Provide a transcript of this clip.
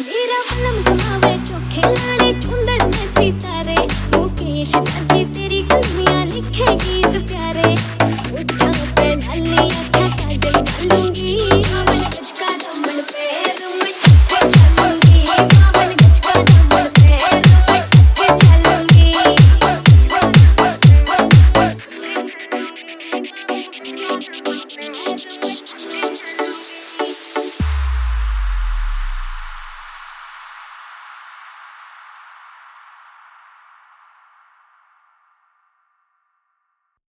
मेरा बलम घुमावे चोखे तेरी कलमी।